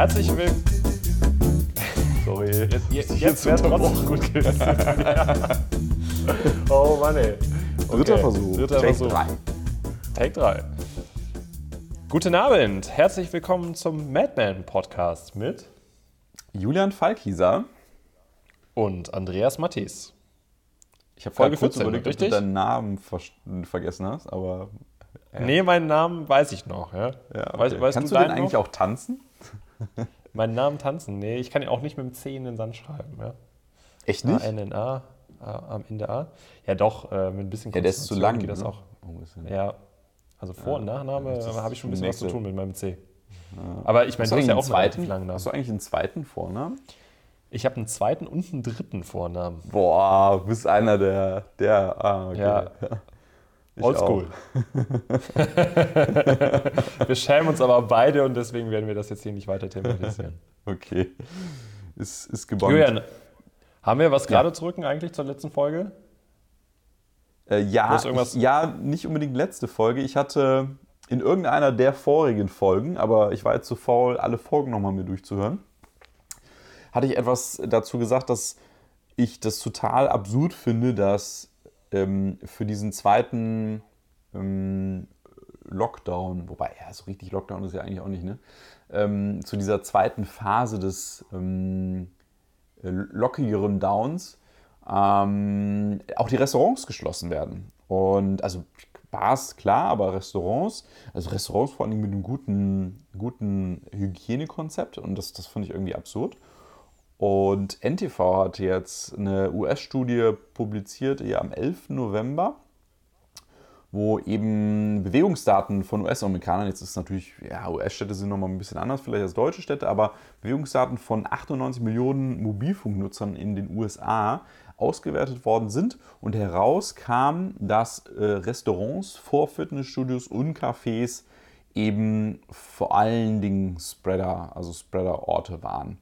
Herzlich willkommen. Sorry. Jetzt, jetzt, jetzt wäre trotzdem gut gewesen. oh Mann, ey. Dritter Okay, Versuch. Dritter Take Versuch. drei. Take 3. Guten Abend. Herzlich willkommen zum Madman Podcast mit Julian Falkieser. und Andreas Mattis. Ich habe Folge gerade kurz 14, überlegt, ob du deinen Namen ver- vergessen hast, aber Nee, meinen Namen weiß ich noch. Ja. ja, Weißt- okay. weißt kannst du du, den deinen eigentlich noch? auch tanzen? Meinen Namen tanzen? Nee, ich kann ihn auch nicht mit dem C in den Sand schreiben. Ja. Echt A-N-N-A, A- am Ende A. Ja, doch, äh, mit ein bisschen Ja, der ist zu lang. geht das ne? auch. Oh, ja- Ja, also Vor- und Nachname habe ich schon ein bisschen was zu tun mit meinem C. Aber ich meine, du hast ja auch zweiten? langen Namen. Hast du eigentlich einen zweiten Vornamen? Ich habe einen zweiten und einen dritten Vornamen. Boah, du bist einer der. der ah, okay. Ja. Oldschool. wir schämen uns aber beide und deswegen werden wir das jetzt hier nicht weiter thematisieren. Okay. Ist, ist gebongt. Julian, haben wir was gerade zu rücken eigentlich zur letzten Folge? Äh, ja, ich, ja, nicht unbedingt letzte Folge. Ich hatte in irgendeiner der vorigen Folgen, aber ich war jetzt zu faul, alle Folgen nochmal mir durchzuhören, hatte ich etwas dazu gesagt, dass ich das total absurd finde, dass ähm, für diesen zweiten ähm, Lockdown, wobei, ja, so richtig Lockdown ist ja eigentlich auch nicht, ne? Ähm, zu dieser zweiten Phase des ähm, äh, lockigeren Downs ähm, auch die Restaurants geschlossen werden. Und also Bars, klar, aber Restaurants, also Restaurants vor allem mit einem guten, guten Hygienekonzept und das, das fand ich irgendwie absurd. Und NTV hat jetzt eine US-Studie publiziert, ja am 11. November, wo eben Bewegungsdaten von US-Amerikanern, jetzt ist natürlich, ja, US-Städte sind nochmal ein bisschen anders vielleicht als deutsche Städte, aber Bewegungsdaten von 98 Millionen Mobilfunknutzern in den USA ausgewertet worden sind und heraus kam, dass äh, Restaurants vor Fitnessstudios und Cafés eben vor allen Dingen Spreader, also Spreader-Orte waren.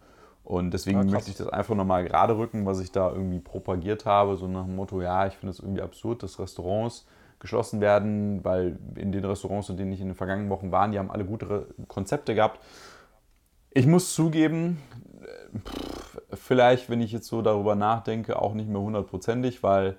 Und deswegen Ah, krass. möchte ich das einfach nochmal gerade rücken, was ich da irgendwie propagiert habe, so nach dem Motto, ja, ich finde es irgendwie absurd, dass Restaurants geschlossen werden, weil in den Restaurants, in denen ich in den vergangenen Wochen war, die haben alle gute Konzepte gehabt. Ich muss zugeben, vielleicht, wenn ich jetzt so darüber nachdenke, auch nicht mehr hundertprozentig, weil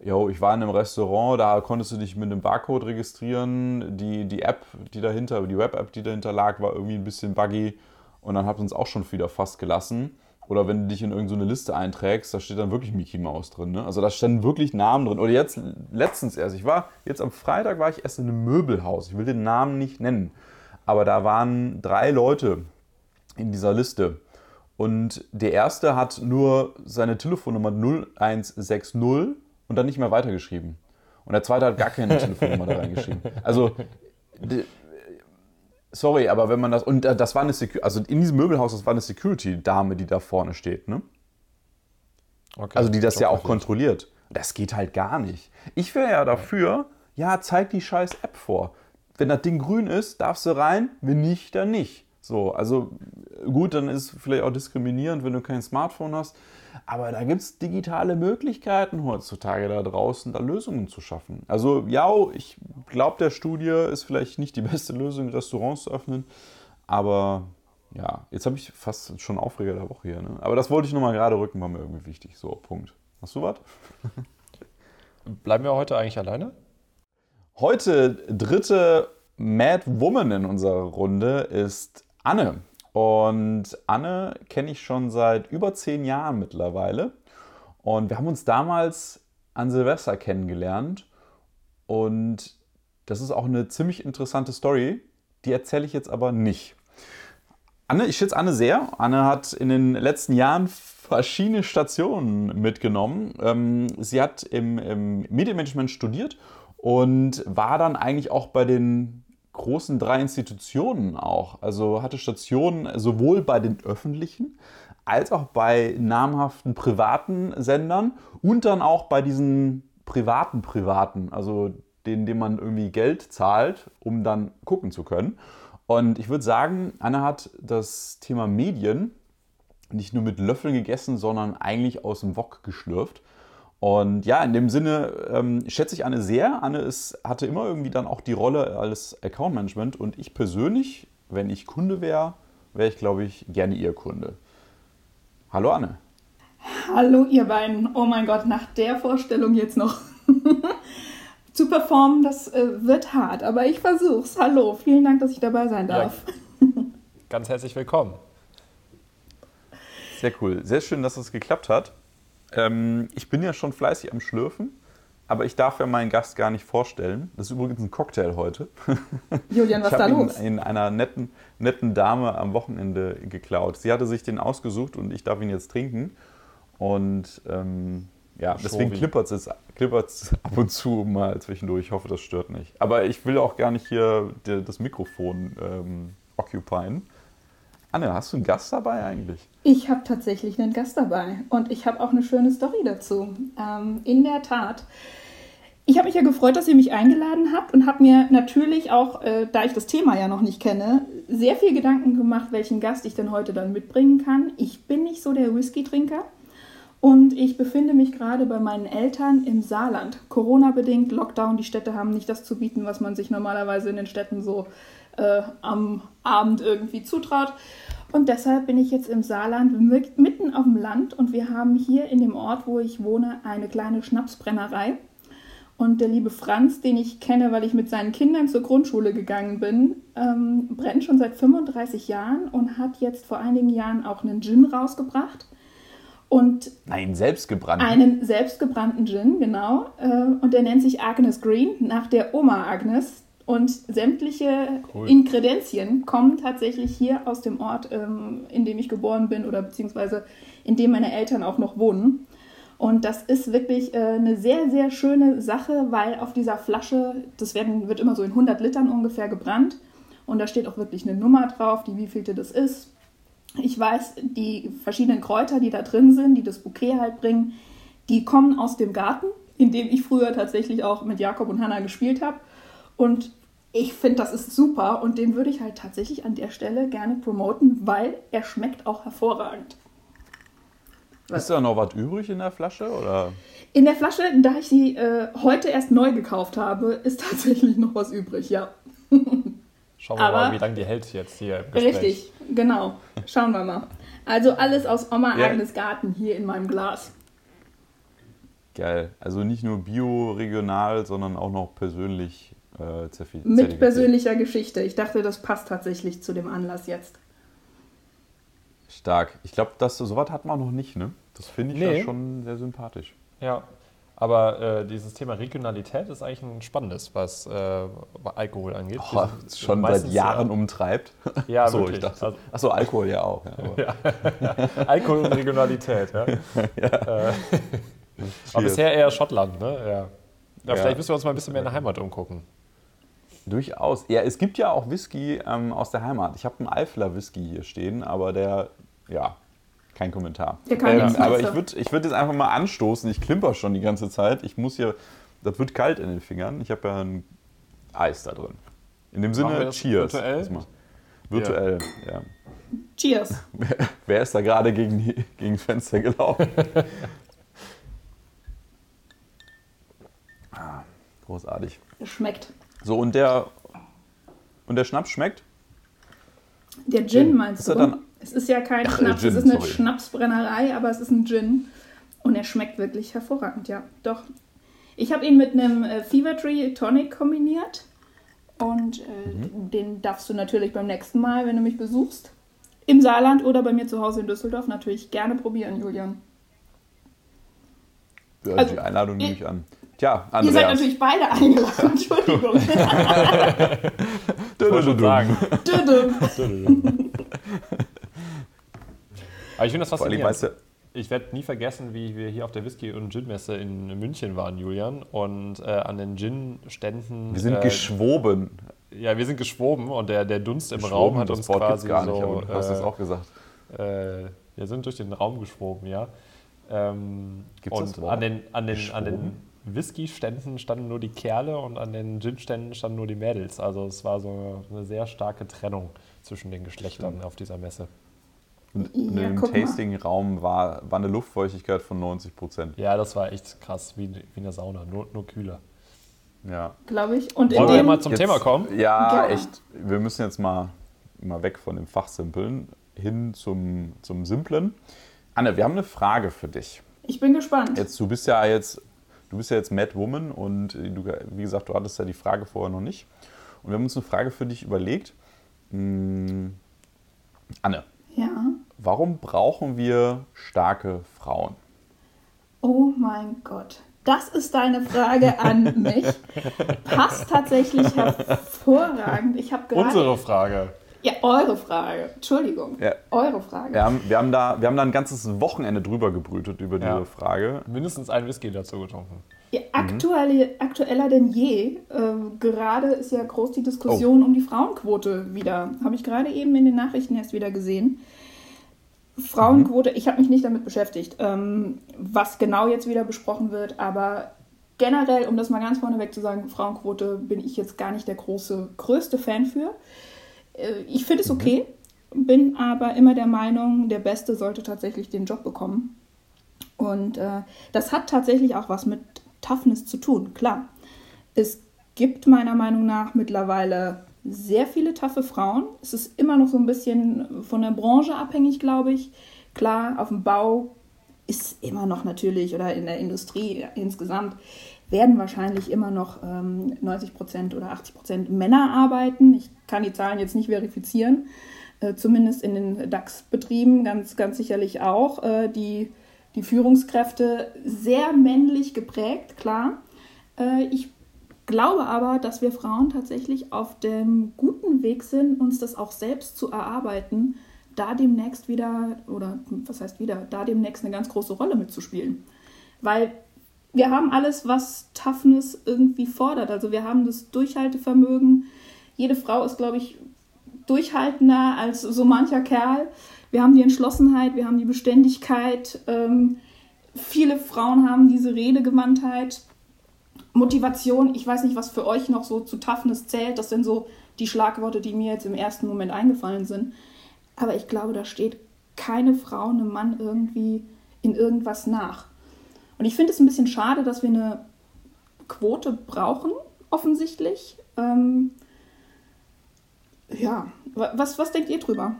jo, ich war in einem Restaurant, da konntest du dich mit einem Barcode registrieren. Die, die App, die dahinter, die Web-App, die dahinter lag, war irgendwie ein bisschen buggy und dann hat uns auch schon wieder fast gelassen. Oder wenn du dich in irgendeine Liste einträgst, da steht dann wirklich Mickey Mouse drin. Ne? Also da standen wirklich Namen drin. Oder jetzt letztens erst, ich war, jetzt am Freitag war ich erst in einem Möbelhaus. Ich will den Namen nicht nennen. Aber da waren drei Leute in dieser Liste. Und der erste hat nur seine Telefonnummer 0160 und dann nicht mehr weitergeschrieben. Und der zweite hat gar keine Telefonnummer da reingeschrieben. Also, sorry, aber wenn man das. Und äh, das war eine Security, also in diesem Möbelhaus, das war eine Security-Dame, die da vorne steht, ne? Okay. Also die das ja auch kontrolliert. Das geht halt gar nicht. Ich wäre ja dafür, ja, zeig die scheiß App vor. Wenn das Ding grün ist, darfst du rein, wenn nicht, dann nicht. So, also gut, dann ist es vielleicht auch diskriminierend, wenn du kein Smartphone hast. Aber da gibt es digitale Möglichkeiten heutzutage da draußen, da Lösungen zu schaffen. Also ja, ich glaube, der Studie ist vielleicht nicht die beste Lösung, Restaurants zu öffnen. Aber ja, jetzt habe ich fast schon Aufreger der Woche hier. Ne? Aber das wollte ich nochmal gerade rücken, war mir irgendwie wichtig. So, Punkt. Hast du was? Bleiben wir heute eigentlich alleine? Heute dritte Mad Woman in unserer Runde ist Anne. Und Anne kenne ich schon seit über zehn Jahren mittlerweile. Und wir haben uns damals an Silvester kennengelernt. Und das ist auch eine ziemlich interessante Story. Die erzähle ich jetzt aber nicht. Anne, ich schätze Anne sehr. Anne hat in den letzten Jahren verschiedene Stationen mitgenommen. Ähm, sie hat im, im Medienmanagement studiert und war dann eigentlich auch bei den großen drei Institutionen auch. Also hatte Stationen sowohl bei den öffentlichen als auch bei namhaften privaten Sendern und dann auch bei diesen privaten Privaten, also denen, denen man irgendwie Geld zahlt, um dann gucken zu können. Und ich würde sagen, Anna hat das Thema Medien nicht nur mit Löffeln gegessen, sondern eigentlich aus dem Wok geschlürft. Und ja, in dem Sinne ähm, schätze ich Anne sehr. Anne ist, hatte immer irgendwie dann auch die Rolle als Account Management und ich persönlich, wenn ich Kunde wäre, wäre ich, glaube ich, gerne Ihr Kunde. Hallo Anne. Hallo ihr beiden. Oh mein Gott, nach der Vorstellung jetzt noch zu performen, das äh, wird hart, aber ich versuch's. Hallo, vielen Dank, dass ich dabei sein darf. Ja, ganz herzlich willkommen. Sehr cool. Sehr schön, dass es geklappt hat. Ähm, ich bin ja schon fleißig am Schlürfen, aber ich darf ja meinen Gast gar nicht vorstellen. Das ist übrigens ein Cocktail heute. Julian, was ich da ihn los? in einer netten, netten Dame am Wochenende geklaut. Sie hatte sich den ausgesucht und ich darf ihn jetzt trinken. Und ähm, ja, deswegen klippert es klippert's ab und zu mal zwischendurch. Ich hoffe, das stört nicht. Aber ich will auch gar nicht hier das Mikrofon ähm, occupyen. Anne, hast du einen Gast dabei eigentlich? Ich habe tatsächlich einen Gast dabei und ich habe auch eine schöne Story dazu. Ähm, in der Tat. Ich habe mich ja gefreut, dass ihr mich eingeladen habt und habe mir natürlich auch, äh, da ich das Thema ja noch nicht kenne, sehr viel Gedanken gemacht, welchen Gast ich denn heute dann mitbringen kann. Ich bin nicht so der Whisky-Trinker und ich befinde mich gerade bei meinen Eltern im Saarland. Corona-bedingt, Lockdown, die Städte haben nicht das zu bieten, was man sich normalerweise in den Städten so äh, am Abend irgendwie zutraut. Und deshalb bin ich jetzt im Saarland mi- mitten auf dem Land und wir haben hier in dem Ort, wo ich wohne, eine kleine Schnapsbrennerei. Und der liebe Franz, den ich kenne, weil ich mit seinen Kindern zur Grundschule gegangen bin, ähm, brennt schon seit 35 Jahren und hat jetzt vor einigen Jahren auch einen Gin rausgebracht. Und Nein, selbstgebrannt. einen selbstgebrannten Gin, genau. Äh, Und der nennt sich Agnes Green, nach der Oma Agnes. Und sämtliche Cool. Inkredenzien kommen tatsächlich hier aus dem Ort, ähm, in dem ich geboren bin oder beziehungsweise in dem meine Eltern auch noch wohnen. Und das ist wirklich äh, eine sehr, sehr schöne Sache, weil auf dieser Flasche, das werden, wird immer so in 100 Litern ungefähr gebrannt. Und da steht auch wirklich eine Nummer drauf, die wievielte das ist. Ich weiß, die verschiedenen Kräuter, die da drin sind, die das Bouquet halt bringen, die kommen aus dem Garten, in dem ich früher tatsächlich auch mit Jakob und Hannah gespielt habe. Und ich finde, das ist super und den würde ich halt tatsächlich an der Stelle gerne promoten, weil er schmeckt auch hervorragend. Ist da noch was übrig in der Flasche? Oder? In der Flasche, da ich sie äh, heute erst neu gekauft habe, ist tatsächlich noch was übrig, ja. Schauen wir Aber- mal, wie lange die hält jetzt hier im Gespräch. Richtig, genau. Schauen wir mal. Also alles aus Oma Ja. Agnes Garten hier in meinem Glas. Geil. Also nicht nur bio, regional, sondern auch noch persönlich äh, zertifiziert. Mit persönlicher Geschichte. Ich dachte, das passt tatsächlich zu dem Anlass jetzt. Stark. Ich glaube, das sowas hat man noch nicht, ne? Das finde ich Nee. ja schon sehr sympathisch. Ja, aber äh, dieses Thema Regionalität ist eigentlich ein spannendes, was äh, Alkohol angeht. Oh, sind schon seit meistens, Jahren umtreibt. Ja, Achso, wirklich. ich dachte. Also- Achso, Alkohol ja auch. Ja, aber- Alkohol und Regionalität, ja. Äh, aber bisher eher Schottland, ne? Ja. Ja, Ja. Vielleicht müssen wir uns mal ein bisschen mehr in der Heimat umgucken. Durchaus. Ja, es gibt ja auch Whisky ähm, aus der Heimat. Ich habe einen Eifler Whisky hier stehen, aber der, ja, kein Kommentar. Der kann ähm, aber ich würde ich würd jetzt einfach mal anstoßen. Ich klimper schon die ganze Zeit. Ich muss hier, das wird kalt in den Fingern. Ich habe ja ein Eis da drin. In dem Sinne, Cheers. virtuell? Virtuell, ja. Cheers. Wer ist da gerade gegen, die- gegen das Fenster gelaufen? ah, großartig. Schmeckt. So, und der, und der Schnaps schmeckt? Der Gin meinst Ist er du? dann- es ist ja kein Ach, Schnaps, Gin, es ist eine sorry. Schnapsbrennerei, aber es ist ein Gin. Und er schmeckt wirklich hervorragend, ja. Doch. Ich habe ihn mit einem äh, Fever Tree Tonic kombiniert. Und äh, Mhm. den darfst du natürlich beim nächsten Mal, wenn du mich besuchst, im Saarland oder bei mir zu Hause in Düsseldorf natürlich gerne probieren, Julian. Ja, Also, die Einladung nehme ich an. Tja, Ihr seid Andreas. natürlich beide eingeladen, Entschuldigung. Ich wollte schon sagen. Aber ich finde das faszinierend. weißt du, Ich werde nie vergessen, wie wir hier auf der Whisky- und Gin-Messe in München waren, Julian. Und äh, an den Gin-Ständen. wir sind äh, geschwoben. Ja, wir sind geschwoben und der, der Dunst im Geschwoben, Raum hat das uns Wort quasi gar nicht, so. du hast es äh, auch gesagt. äh, wir sind durch den Raum geschwoben, ja. Ähm, Gibt's das und Wort? an den, an den, an den? Whisky-Ständen standen nur die Kerle und an den Gin-Ständen standen nur die Mädels. Also es war so eine sehr starke Trennung zwischen den Geschlechtern auf dieser Messe. Und Ja, in dem mal. Tasting-Raum war, war eine Luftfeuchtigkeit von 90 Prozent. Ja, das war echt krass, wie, wie in der Sauna, nur, nur kühler. Ja. Glaube ich. Und in Wollen wir mal zum Jetzt- Thema kommen? Ja, Ja. echt. Wir müssen jetzt mal immer weg von dem Fachsimpeln hin zum, zum Simplen. Anne, wir haben eine Frage für dich. Ich bin gespannt. Jetzt, du bist ja jetzt, du bist ja jetzt Mad Woman und du, wie gesagt, du hattest ja die Frage vorher noch nicht. Und wir haben uns eine Frage für dich überlegt. Hm, Anne. Ja. Warum brauchen wir starke Frauen? Oh mein Gott. Das ist deine Frage an mich. Passt tatsächlich hervorragend. Ich habe gerade. Unsere Frage. Ja, eure Frage. Entschuldigung. Ja. Eure Frage. Wir haben, wir, haben da, wir haben da ein ganzes Wochenende drüber gebrütet über diese ja. Frage. Mindestens ein Whisky dazu getrunken. Ja, aktuelle, aktueller denn je. Äh, gerade ist ja groß die Diskussion oh. um die Frauenquote wieder. Habe ich gerade eben in den Nachrichten erst wieder gesehen. Frauenquote, mhm. ich habe mich nicht damit beschäftigt, ähm, was genau jetzt wieder besprochen wird, aber generell, um das mal ganz vorneweg zu sagen, Frauenquote bin ich jetzt gar nicht der große, größte Fan für. Äh, ich finde es mhm. okay, bin aber immer der Meinung, der Beste sollte tatsächlich den Job bekommen. Und äh, das hat tatsächlich auch was mit Toughness zu tun, klar. Es gibt meiner Meinung nach mittlerweile sehr viele taffe Frauen. Es ist immer noch so ein bisschen von der Branche abhängig, glaube ich. Klar, auf dem Bau ist immer noch natürlich, oder in der Industrie insgesamt, werden wahrscheinlich immer noch ähm, 90 Prozent oder 80 Prozent Männer arbeiten. Ich kann die Zahlen jetzt nicht verifizieren, äh, zumindest in den DAX-Betrieben ganz, ganz sicherlich auch. Äh, die, die Führungskräfte sehr männlich geprägt, klar. Äh, ich glaube aber, dass wir Frauen tatsächlich auf dem guten Weg sind, uns das auch selbst zu erarbeiten, da demnächst wieder, oder was heißt wieder, da demnächst eine ganz große Rolle mitzuspielen. Weil wir haben alles, was Toughness irgendwie fordert. Also wir haben das Durchhaltevermögen. Jede Frau ist, glaube ich, durchhaltender als so mancher Kerl. Wir haben die Entschlossenheit, wir haben die Beständigkeit. Ähm, viele Frauen haben diese Redegewandtheit. Motivation, ich weiß nicht, was für euch noch so zu Toughness zählt. Das sind so die Schlagworte, die mir jetzt im ersten Moment eingefallen sind. Aber ich glaube, da steht keine Frau einem Mann irgendwie in irgendwas nach. Und ich finde es ein bisschen schade, dass wir eine Quote brauchen, offensichtlich. Ähm, ja, was, was denkt ihr drüber?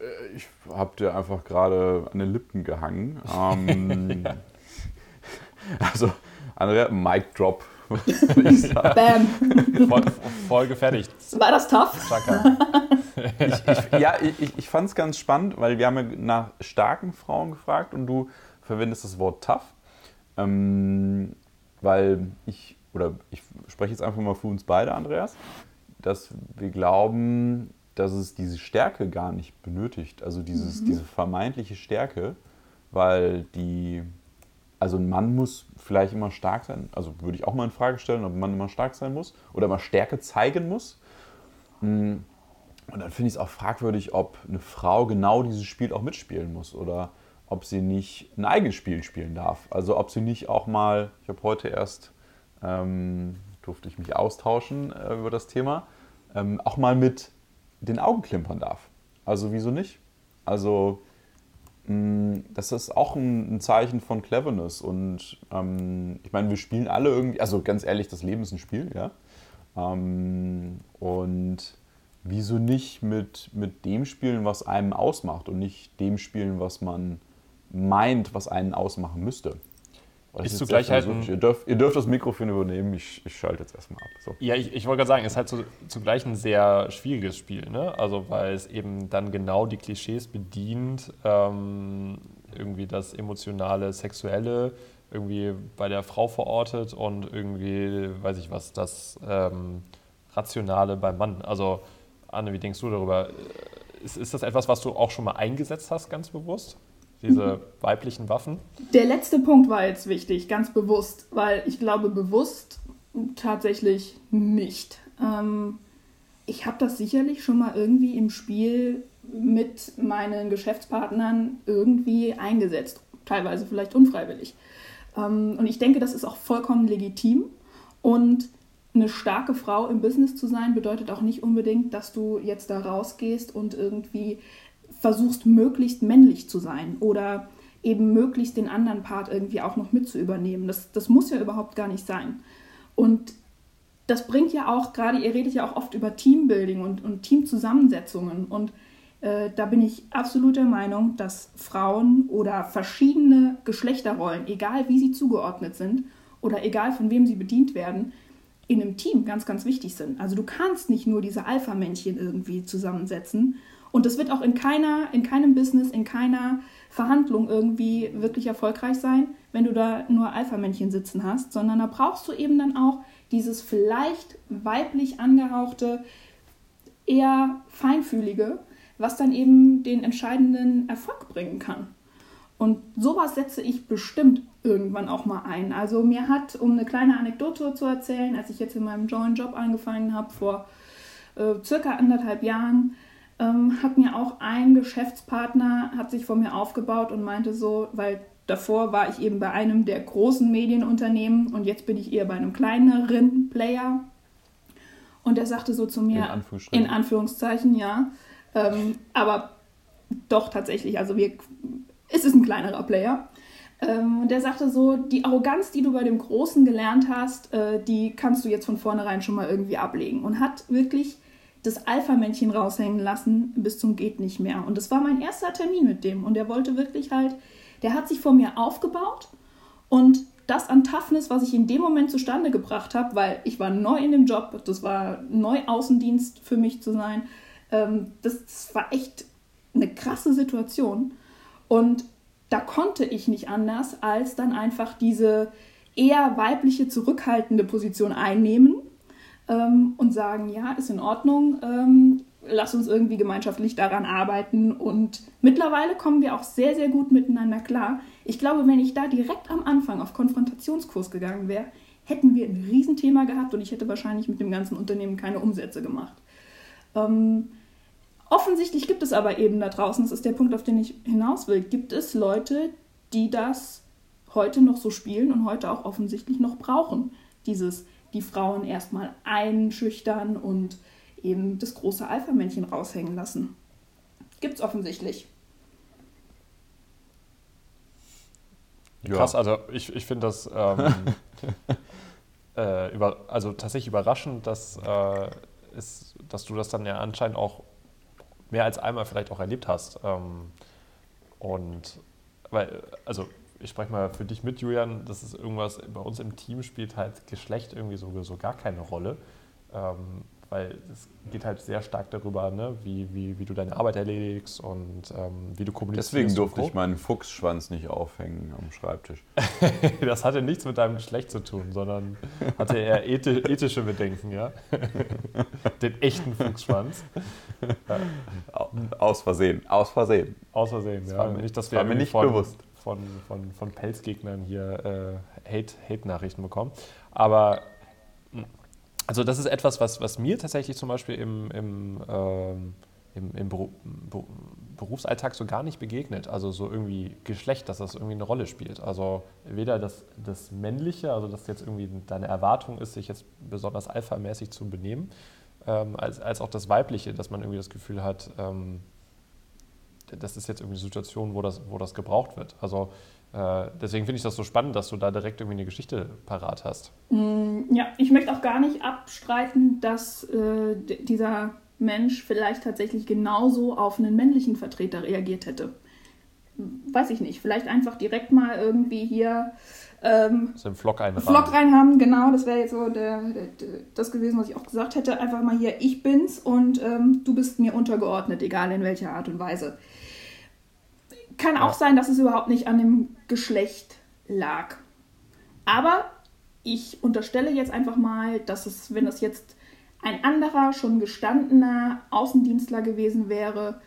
Äh, ich habe dir einfach gerade an den Lippen gehangen. Ähm, also, Andrea, Mic Drop. Bam. Voll, voll gefertigt. War das tough? ich, ich, ja, ich, ich fand es ganz spannend, weil wir haben ja nach starken Frauen gefragt und du verwendest das Wort tough, ähm, weil ich, oder ich spreche jetzt einfach mal für uns beide, Andreas, dass wir glauben, dass es diese Stärke gar nicht benötigt, also dieses, mhm. diese vermeintliche Stärke, weil die, also ein Mann muss vielleicht immer stark sein, also würde ich auch mal in Frage stellen, ob ein Mann immer stark sein muss oder immer Stärke zeigen muss. Und dann finde ich es auch fragwürdig, ob eine Frau genau dieses Spiel auch mitspielen muss oder ob sie nicht ein eigenes Spiel spielen darf. Also ob sie nicht auch mal, ich habe heute erst, ähm, durfte ich mich austauschen äh, über das Thema, ähm, auch mal mit den Augen klimpern darf. Also wieso nicht? Also das ist auch ein, ein, Zeichen von Cleverness und ähm, ich meine, wir spielen alle irgendwie, also ganz ehrlich, das Leben ist ein Spiel, ja. Ähm, und wieso nicht mit, mit dem spielen, was einem ausmacht und nicht dem spielen, was man meint, was einen ausmachen müsste. Ist, ist zugleich halt ihr, dürft, ihr dürft das Mikrofon übernehmen, ich, ich schalte jetzt erstmal ab. So. Ja, ich, ich wollte gerade sagen, es ist halt zu, zugleich ein sehr schwieriges Spiel, ne? Also weil es eben dann genau die Klischees bedient, ähm, irgendwie das emotionale, sexuelle irgendwie bei der Frau verortet und irgendwie, weiß ich was, das ähm, Rationale beim Mann. Also Anne, wie denkst du darüber? Ist, ist das etwas, was du auch schon mal eingesetzt hast, ganz bewusst? Diese weiblichen Waffen? Der letzte Punkt war jetzt wichtig, ganz bewusst, weil ich glaube, bewusst tatsächlich nicht. Ähm, ich habe das sicherlich schon mal irgendwie im Spiel mit meinen Geschäftspartnern irgendwie eingesetzt, teilweise vielleicht unfreiwillig. Ähm, und ich denke, das ist auch vollkommen legitim. Und eine starke Frau im Business zu sein, bedeutet auch nicht unbedingt, dass du jetzt da rausgehst und irgendwie versuchst, möglichst männlich zu sein oder eben möglichst den anderen Part irgendwie auch noch mit zu übernehmen. Das, das muss ja überhaupt gar nicht sein. Und das bringt ja auch gerade, ihr redet ja auch oft über Teambuilding und, und Teamzusammensetzungen. Und äh, da bin ich absolut der Meinung, dass Frauen oder verschiedene Geschlechterrollen, egal wie sie zugeordnet sind oder egal von wem sie bedient werden, in einem Team ganz, ganz wichtig sind. Also du kannst nicht nur diese Alpha-Männchen irgendwie zusammensetzen. Und das wird auch in keiner, in keinem Business, in keiner Verhandlung irgendwie wirklich erfolgreich sein, wenn du da nur Alpha-Männchen sitzen hast, sondern da brauchst du eben dann auch dieses vielleicht weiblich angehauchte, eher feinfühlige, was dann eben den entscheidenden Erfolg bringen kann. Und sowas setze ich bestimmt irgendwann auch mal ein. Also mir hat, um eine kleine Anekdote zu erzählen, als ich jetzt in meinem neuen Job angefangen habe, vor äh, circa anderthalb Jahren, ähm, hat mir auch ein Geschäftspartner, hat sich vor mir aufgebaut und meinte so, weil davor war ich eben bei einem der großen Medienunternehmen und jetzt bin ich eher bei einem kleineren Player. Und er sagte so zu mir, in Anführungszeichen, in Anführungszeichen ja, ähm, aber doch tatsächlich, also wir, es ist ein kleinerer Player. Ähm, und der sagte so, die Arroganz, die du bei dem Großen gelernt hast, äh, die kannst du jetzt von vornherein schon mal irgendwie ablegen. Und hat wirklich das Alpha-Männchen raushängen lassen bis zum geht nicht mehr. Und das war mein erster Termin mit dem. Und er wollte wirklich halt, der hat sich vor mir aufgebaut und das an Toughness, was ich in dem Moment zustande gebracht habe, weil ich war neu in dem Job, das war neu Außendienst für mich zu sein, ähm, das, das war echt eine krasse Situation. Und da konnte ich nicht anders, als dann einfach diese eher weibliche, zurückhaltende Position einnehmen ähm, und sagen, ja, ist in Ordnung, ähm, lass uns irgendwie gemeinschaftlich daran arbeiten. Und mittlerweile kommen wir auch sehr, sehr gut miteinander klar. Ich glaube, wenn ich da direkt am Anfang auf Konfrontationskurs gegangen wäre, hätten wir ein Riesenthema gehabt und ich hätte wahrscheinlich mit dem ganzen Unternehmen keine Umsätze gemacht. Ähm, offensichtlich gibt es aber eben da draußen, das ist der Punkt, auf den ich hinaus will, gibt es Leute, die das heute noch so spielen und heute auch offensichtlich noch brauchen. Dieses die Frauen erstmal einschüchtern und eben das große Alpha-Männchen raushängen lassen. Gibt's offensichtlich. Ja. Krass, also ich, ich finde das ähm, äh, über, also tatsächlich überraschend, dass, äh, ist, dass du das dann ja anscheinend auch mehr als einmal vielleicht auch erlebt hast. Ähm, und weil, also ich spreche mal für dich mit, Julian, das ist irgendwas, bei uns im Team spielt halt Geschlecht irgendwie so, so gar keine Rolle. Ähm, weil es geht halt sehr stark darüber, ne, wie, wie, wie du deine Arbeit erledigst und ähm, wie du kommunizierst. Deswegen durfte ich meinen Fuchsschwanz nicht aufhängen am Schreibtisch. das hatte nichts mit deinem Geschlecht zu tun, sondern hatte eher ethische Bedenken, ja. Den echten Fuchsschwanz. Aus Versehen, aus Versehen. Aus Versehen, das ja. War mir, nicht, dass wir war mir nicht bewusst von, von, von Pelzgegnern hier äh, Hate-Nachrichten Hate bekommen. Aber also das ist etwas, was, was mir tatsächlich zum Beispiel im, im, ähm, im, im Beru Berufsalltag so gar nicht begegnet. Also so irgendwie Geschlecht, dass das irgendwie eine Rolle spielt. Also weder das, das Männliche, also dass jetzt irgendwie deine Erwartung ist, sich jetzt besonders alphamäßig zu benehmen, ähm, als, als auch das Weibliche, dass man irgendwie das Gefühl hat, ähm, das ist jetzt irgendwie eine Situation, wo das, wo das gebraucht wird. Also äh, deswegen finde ich das so spannend, dass du da direkt irgendwie eine Geschichte parat hast. Mm, ja, ich möchte auch gar nicht abstreiten, dass äh, dieser Mensch vielleicht tatsächlich genauso auf einen männlichen Vertreter reagiert hätte. Weiß ich nicht. Vielleicht einfach direkt mal irgendwie hier ähm, so einen Vlog. Vlog reinhaben, genau. Das wäre jetzt so der, der, das gewesen, was ich auch gesagt hätte. Einfach mal hier, ich bin's und ähm, du bist mir untergeordnet, egal in welcher Art und Weise. Kann auch sein, dass es überhaupt nicht an dem Geschlecht lag. Aber ich unterstelle jetzt einfach mal, dass es, wenn es jetzt ein anderer, schon gestandener Außendienstler gewesen wäre,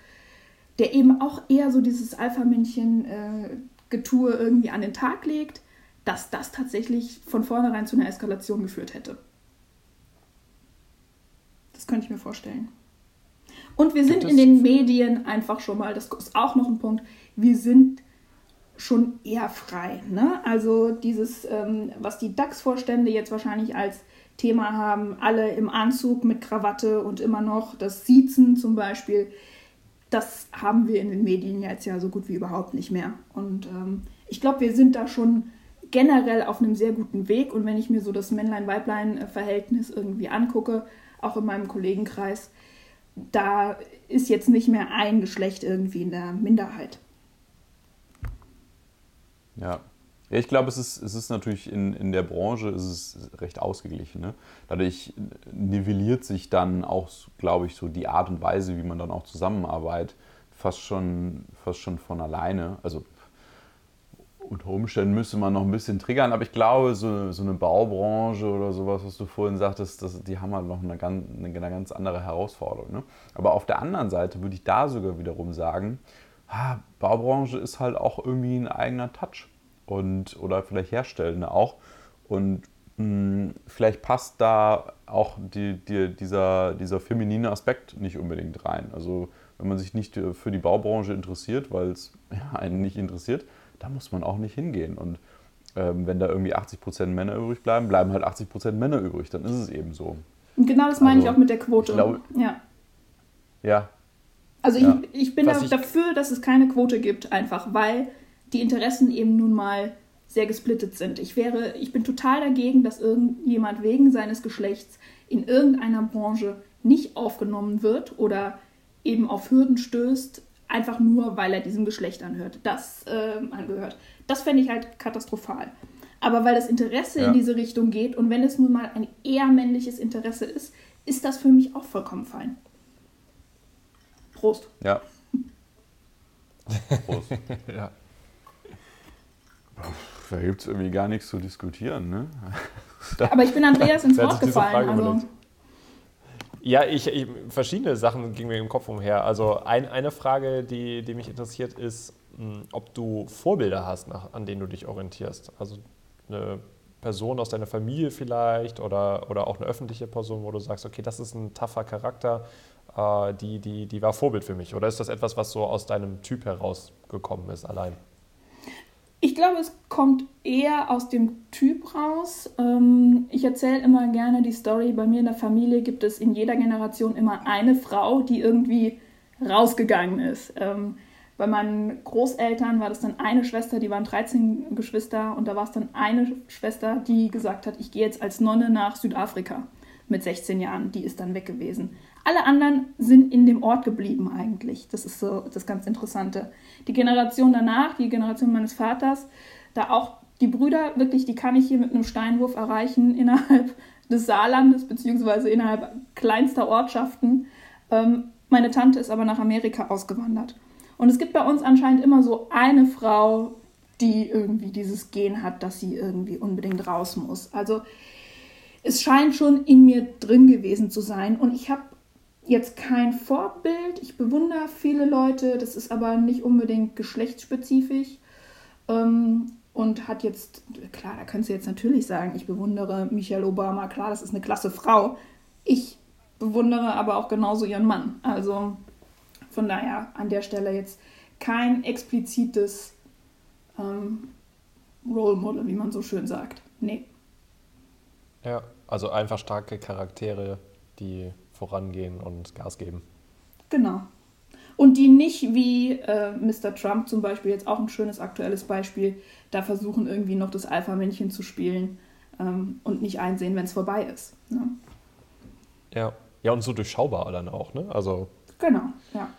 der eben auch eher so dieses Alpha-Männchen-Getue äh, irgendwie an den Tag legt, dass das tatsächlich von vornherein zu einer Eskalation geführt hätte. Das könnte ich mir vorstellen. Und wir sind in den Medien einfach schon mal, das ist auch noch ein Punkt, wir sind schon eher frei. Ne? Also dieses, ähm, was die DAX-Vorstände jetzt wahrscheinlich als Thema haben, alle im Anzug mit Krawatte und immer noch das Siezen zum Beispiel, das haben wir in den Medien jetzt ja so gut wie überhaupt nicht mehr. Und ähm, ich glaube, wir sind da schon generell auf einem sehr guten Weg. Und wenn ich mir so das Männlein-Weiblein-Verhältnis irgendwie angucke, auch in meinem Kollegenkreis, da ist jetzt nicht mehr ein Geschlecht irgendwie in der Minderheit. Ja. Ich glaube, es ist, es ist natürlich in, in der Branche ist es recht ausgeglichen. Ne? Dadurch nivelliert sich dann auch, glaube ich, so die Art und Weise, wie man dann auch zusammenarbeitet, fast schon, fast schon von alleine. Also unter Umständen müsste man noch ein bisschen triggern, aber ich glaube, so, so eine Baubranche oder sowas, was du vorhin sagtest, das, die haben halt noch eine ganz, eine ganz andere Herausforderung. Ne? Aber auf der anderen Seite würde ich da sogar wiederum sagen, ah, Baubranche ist halt auch irgendwie ein eigener Touch und oder vielleicht Herstellende auch. Und mh, hm, vielleicht passt da auch die, die, dieser, dieser feminine Aspekt nicht unbedingt rein. Also wenn man sich nicht für die Baubranche interessiert, weil es ja, einen nicht interessiert, da muss man auch nicht hingehen. Und ähm, wenn da irgendwie 80% Männer übrig bleiben, bleiben halt 80% Männer übrig. Dann ist es eben so. Und genau das meine also, ich auch mit der Quote. Glaube, ja. Ja. Also ja. Ich, ich bin da, ich, dafür, dass es keine Quote gibt, einfach weil die Interessen eben nun mal sehr gesplittet sind. Ich wäre, ich bin total dagegen, dass irgendjemand wegen seines Geschlechts in irgendeiner Branche nicht aufgenommen wird oder eben auf Hürden stößt, einfach nur, weil er diesem Geschlecht anhört, das äh, angehört. Das fände ich halt katastrophal. Aber weil das Interesse ja. in diese Richtung geht und wenn es nun mal ein eher männliches Interesse ist, ist das für mich auch vollkommen fein. Prost. Ja. Prost. ja. Da gibt es irgendwie gar nichts zu diskutieren, ne? Aber ich bin Andreas ins Wort gefallen. Also. Ja, ich, ich, verschiedene Sachen gingen mir im Kopf umher. Also ein, eine Frage, die, die mich interessiert, ist, hm, ob du Vorbilder hast, nach, an denen du dich orientierst. Also eine Person aus deiner Familie vielleicht oder, oder auch eine öffentliche Person, wo du sagst, okay, das ist ein tougher Charakter, äh, die, die, die war Vorbild für mich. Oder ist das etwas, was so aus deinem Typ herausgekommen ist allein? Ich glaube, es kommt eher aus dem Typ raus. Ähm, ich erzähle immer gerne die Story. Bei mir in der Familie gibt es in jeder Generation immer eine Frau, die irgendwie rausgegangen ist. Ähm, bei meinen Großeltern war das dann eine Schwester, die waren 13 Geschwister und da war es dann eine Schwester, die gesagt hat, ich gehe jetzt als Nonne nach Südafrika mit 16 Jahren. Die ist dann weg gewesen. Alle anderen sind in dem Ort geblieben eigentlich. Das ist so das ganz Interessante. Die Generation danach, die Generation meines Vaters, da auch die Brüder, wirklich, die kann ich hier mit einem Steinwurf erreichen innerhalb des Saarlandes, beziehungsweise innerhalb kleinster Ortschaften. Ähm, meine Tante ist aber nach Amerika ausgewandert. Und es gibt bei uns anscheinend immer so eine Frau, die irgendwie dieses Gen hat, dass sie irgendwie unbedingt raus muss. Also es scheint schon in mir drin gewesen zu sein. Und ich habe jetzt kein Vorbild. Ich bewundere viele Leute, das ist aber nicht unbedingt geschlechtsspezifisch. Ähm, und hat jetzt, klar, da könntest du jetzt natürlich sagen, ich bewundere Michelle Obama, klar, das ist eine klasse Frau. Ich bewundere aber auch genauso ihren Mann. Also von daher an der Stelle jetzt kein explizites ähm, Role Model, wie man so schön sagt. Nee. Ja, also einfach starke Charaktere, die vorangehen und Gas geben. Genau. Und die nicht wie äh, Mr. Trump zum Beispiel, jetzt auch ein schönes aktuelles Beispiel, da versuchen irgendwie noch das Alpha-Männchen zu spielen ähm, und nicht einsehen, wenn es vorbei ist. Ne? Ja. ja, und so durchschaubar dann auch, ne? Also. Genau, ja.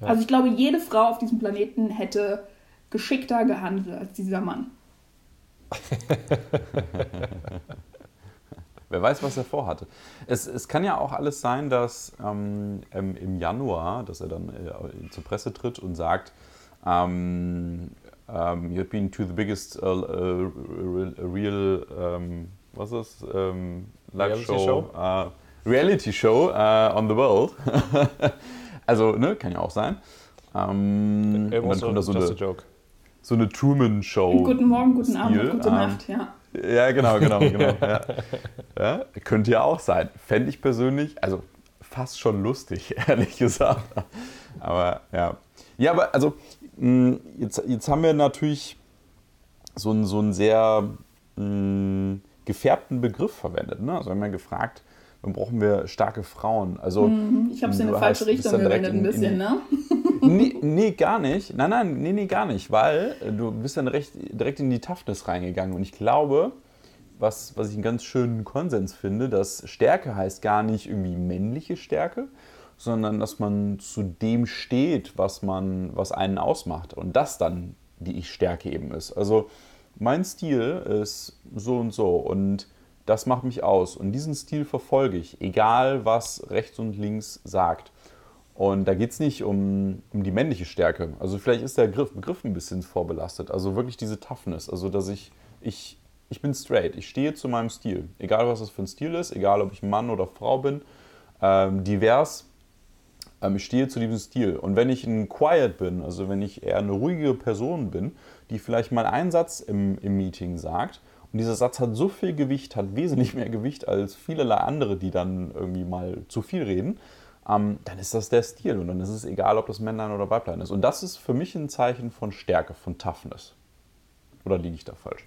ja. Also ich glaube, jede Frau auf diesem Planeten hätte geschickter gehandelt als dieser Mann. Wer weiß, was er vorhatte. Es, es kann ja auch alles sein, dass ähm, im Januar, dass er dann äh, zur Presse tritt und sagt, um, um, you've been to the biggest uh, uh, real, um, was ist das? Live Reality Show, show? Uh, Reality Show uh, on the world. also, ne, kann ja auch sein. Um, und dann kommt da so eine, so eine Truman-Show. Guten Morgen, guten Abend, gute Nacht, ja. Ja, genau, genau, genau. Ja. Ja, könnte ja auch sein. Fände ich persönlich, also fast schon lustig, ehrlich gesagt. Aber ja. Ja, aber also, hm, jetzt, jetzt haben wir natürlich so einen, so einen sehr mh, hm, gefärbten Begriff verwendet. Ne? Also, wir haben ja gefragt, dann brauchen wir starke Frauen. Also, mhm, ich habe es in eine falsche Richtung verwendet, ein bisschen, in, ne? Nee, nee, gar nicht. Nein, nein, nee, nee, gar nicht, weil äh, du bist dann recht, direkt in die Toughness reingegangen. Und ich glaube, was, was ich einen ganz schönen Konsens finde, dass Stärke heißt gar nicht irgendwie männliche Stärke, sondern dass man zu dem steht, was man, was einen ausmacht. Und das dann die Ich-Stärke eben ist. Also mein Stil ist so und so und das macht mich aus. Und diesen Stil verfolge ich, egal was rechts und links sagt. Und da geht es nicht um, um die männliche Stärke. Also vielleicht ist der Begriff, Begriff ein bisschen vorbelastet. Also wirklich diese Toughness. Also dass ich, ich, ich bin straight. Ich stehe zu meinem Stil. Egal was das für ein Stil ist, egal ob ich Mann oder Frau bin. Ähm, divers. Ähm, ich stehe zu diesem Stil. Und wenn ich ein Quiet bin, also wenn ich eher eine ruhige Person bin, die vielleicht mal einen Satz im, im Meeting sagt, und dieser Satz hat so viel Gewicht, hat wesentlich mehr Gewicht als vielerlei andere, die dann irgendwie mal zu viel reden, ähm, dann ist das der Stil und dann ist es egal, ob das Männlein oder Weiblein ist. Und das ist für mich ein Zeichen von Stärke, von Toughness. Oder liege ich da falsch?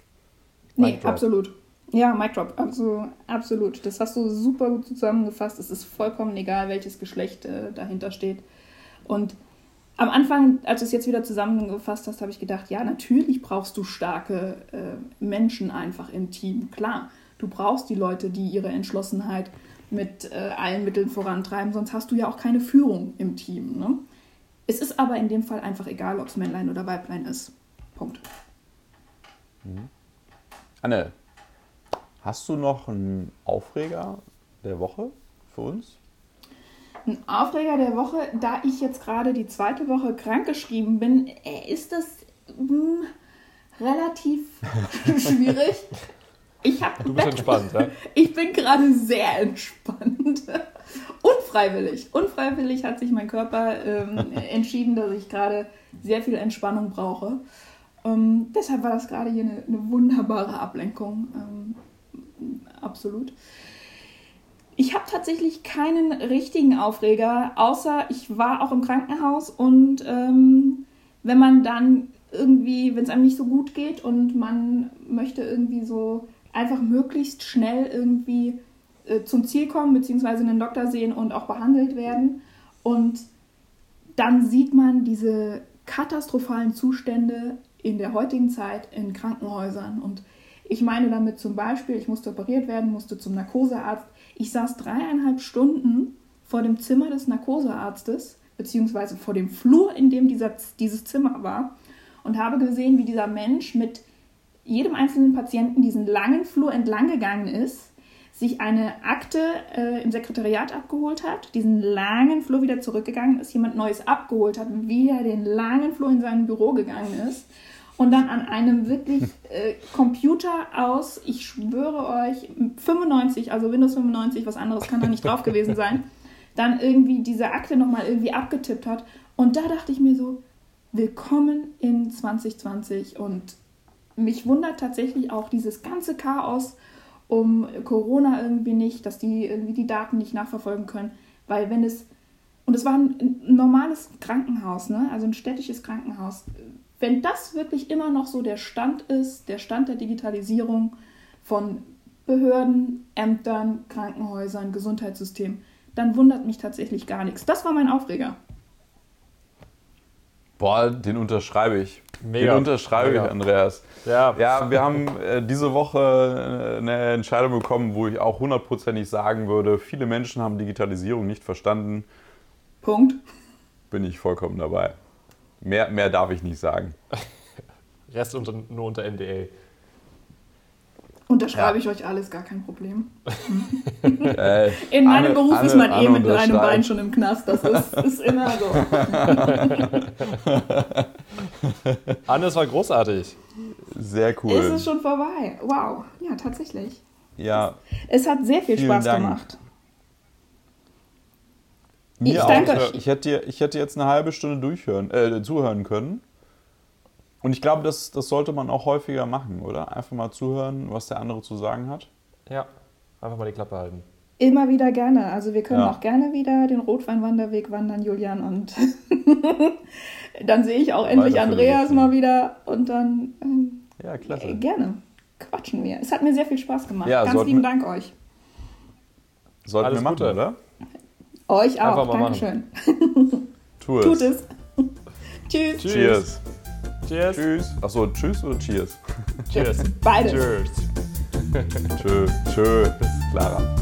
Nee, absolut. Ja, Mic Drop, also, absolut. Das hast du super gut zusammengefasst. Es ist vollkommen egal, welches Geschlecht äh, dahinter steht. Und am Anfang, als du es jetzt wieder zusammengefasst hast, habe ich gedacht, ja, natürlich brauchst du starke äh, Menschen einfach im Team. Klar, du brauchst die Leute, die ihre Entschlossenheit mit äh, allen Mitteln vorantreiben, sonst hast du ja auch keine Führung im Team. Ne? Es ist aber in dem Fall einfach egal, ob es Männlein oder Weiblein ist. Punkt. Mhm. Anne, hast du noch einen Aufreger der Woche für uns? Ein Aufreger der Woche, da ich jetzt gerade die zweite Woche krankgeschrieben bin, äh, ist das mh, hm, relativ schwierig. Ich hab, du bist entspannt, ja? Ich bin gerade sehr entspannt. Unfreiwillig. Unfreiwillig hat sich mein Körper ähm, entschieden, dass ich gerade sehr viel Entspannung brauche. Ähm, deshalb war das gerade hier eine, eine wunderbare Ablenkung. Ähm, absolut. Ich habe tatsächlich keinen richtigen Aufreger, außer ich war auch im Krankenhaus und ähm, wenn man dann irgendwie, wenn es einem nicht so gut geht und man möchte irgendwie so einfach möglichst schnell irgendwie äh, zum Ziel kommen, beziehungsweise einen Doktor sehen und auch behandelt werden. Und dann sieht man diese katastrophalen Zustände in der heutigen Zeit in Krankenhäusern. Und ich meine damit zum Beispiel, ich musste operiert werden, musste zum Narkosearzt. Ich saß dreieinhalb Stunden vor dem Zimmer des Narkosearztes, beziehungsweise vor dem Flur, in dem dieser, dieses Zimmer war, und habe gesehen, wie dieser Mensch mit jedem einzelnen Patienten diesen langen Flur entlang gegangen ist, sich eine Akte äh, im Sekretariat abgeholt hat, diesen langen Flur wieder zurückgegangen ist, jemand Neues abgeholt hat, wieder den langen Flur in sein Büro gegangen ist und dann an einem wirklich äh, Computer aus, ich schwöre euch, 95, also Windows 95, was anderes kann da nicht drauf gewesen sein, dann irgendwie diese Akte nochmal irgendwie abgetippt hat. Und da dachte ich mir so, willkommen in 2020 und mich wundert tatsächlich auch dieses ganze Chaos um Corona irgendwie nicht, dass die irgendwie die Daten nicht nachverfolgen können, weil wenn es und es war ein normales Krankenhaus, ne? also ein städtisches Krankenhaus. Wenn das wirklich immer noch so der Stand ist, der Stand der Digitalisierung von Behörden, Ämtern, Krankenhäusern, Gesundheitssystem, dann wundert mich tatsächlich gar nichts. Das war mein Aufreger. Boah, den unterschreibe ich. Mega. Den unterschreibe Mega. ich, Andreas. Ja. ja, wir haben äh, diese Woche äh, eine Entscheidung bekommen, wo ich auch hundertprozentig sagen würde, viele Menschen haben Digitalisierung nicht verstanden. Punkt. Bin ich vollkommen dabei. Mehr, mehr darf ich nicht sagen. Rest unter, nur unter NDA. Unterschreibe ja. ich euch alles, gar kein Problem. äh, In meinem Anne, Beruf Anne, ist man eh mit einem Bein schon im Knast. Das ist, ist immer so. Anne, es war großartig. Sehr cool. Ist es schon vorbei? Wow. Ja, tatsächlich. Ja. Es, es hat sehr viel Spaß Dank. gemacht. Mir ich auch. danke euch. Ich hätte, ich hätte jetzt eine halbe Stunde durchhören, äh, zuhören können. Und ich glaube, das, das sollte man auch häufiger machen, oder? Einfach mal zuhören, was der andere zu sagen hat. Ja, einfach mal die Klappe halten. Immer wieder gerne. Also wir können ja. auch gerne wieder den Rotweinwanderweg wandern, Julian. Und dann sehe ich auch endlich Andreas mal wieder. Und dann ähm, ja, klasse. Äh, gerne. Quatschen wir. Es hat mir sehr viel Spaß gemacht. Ja, Ganz lieben Dank euch. Sollten Alles wir machen, Gute. oder? Euch auch. Dankeschön. Tu es. Tut es. Tschüss. Cheers. Cheers. Tschüss. Achso, tschüss oder cheers? Cheers. Beides. Cheers. Tschüss. Tschüss. Clara.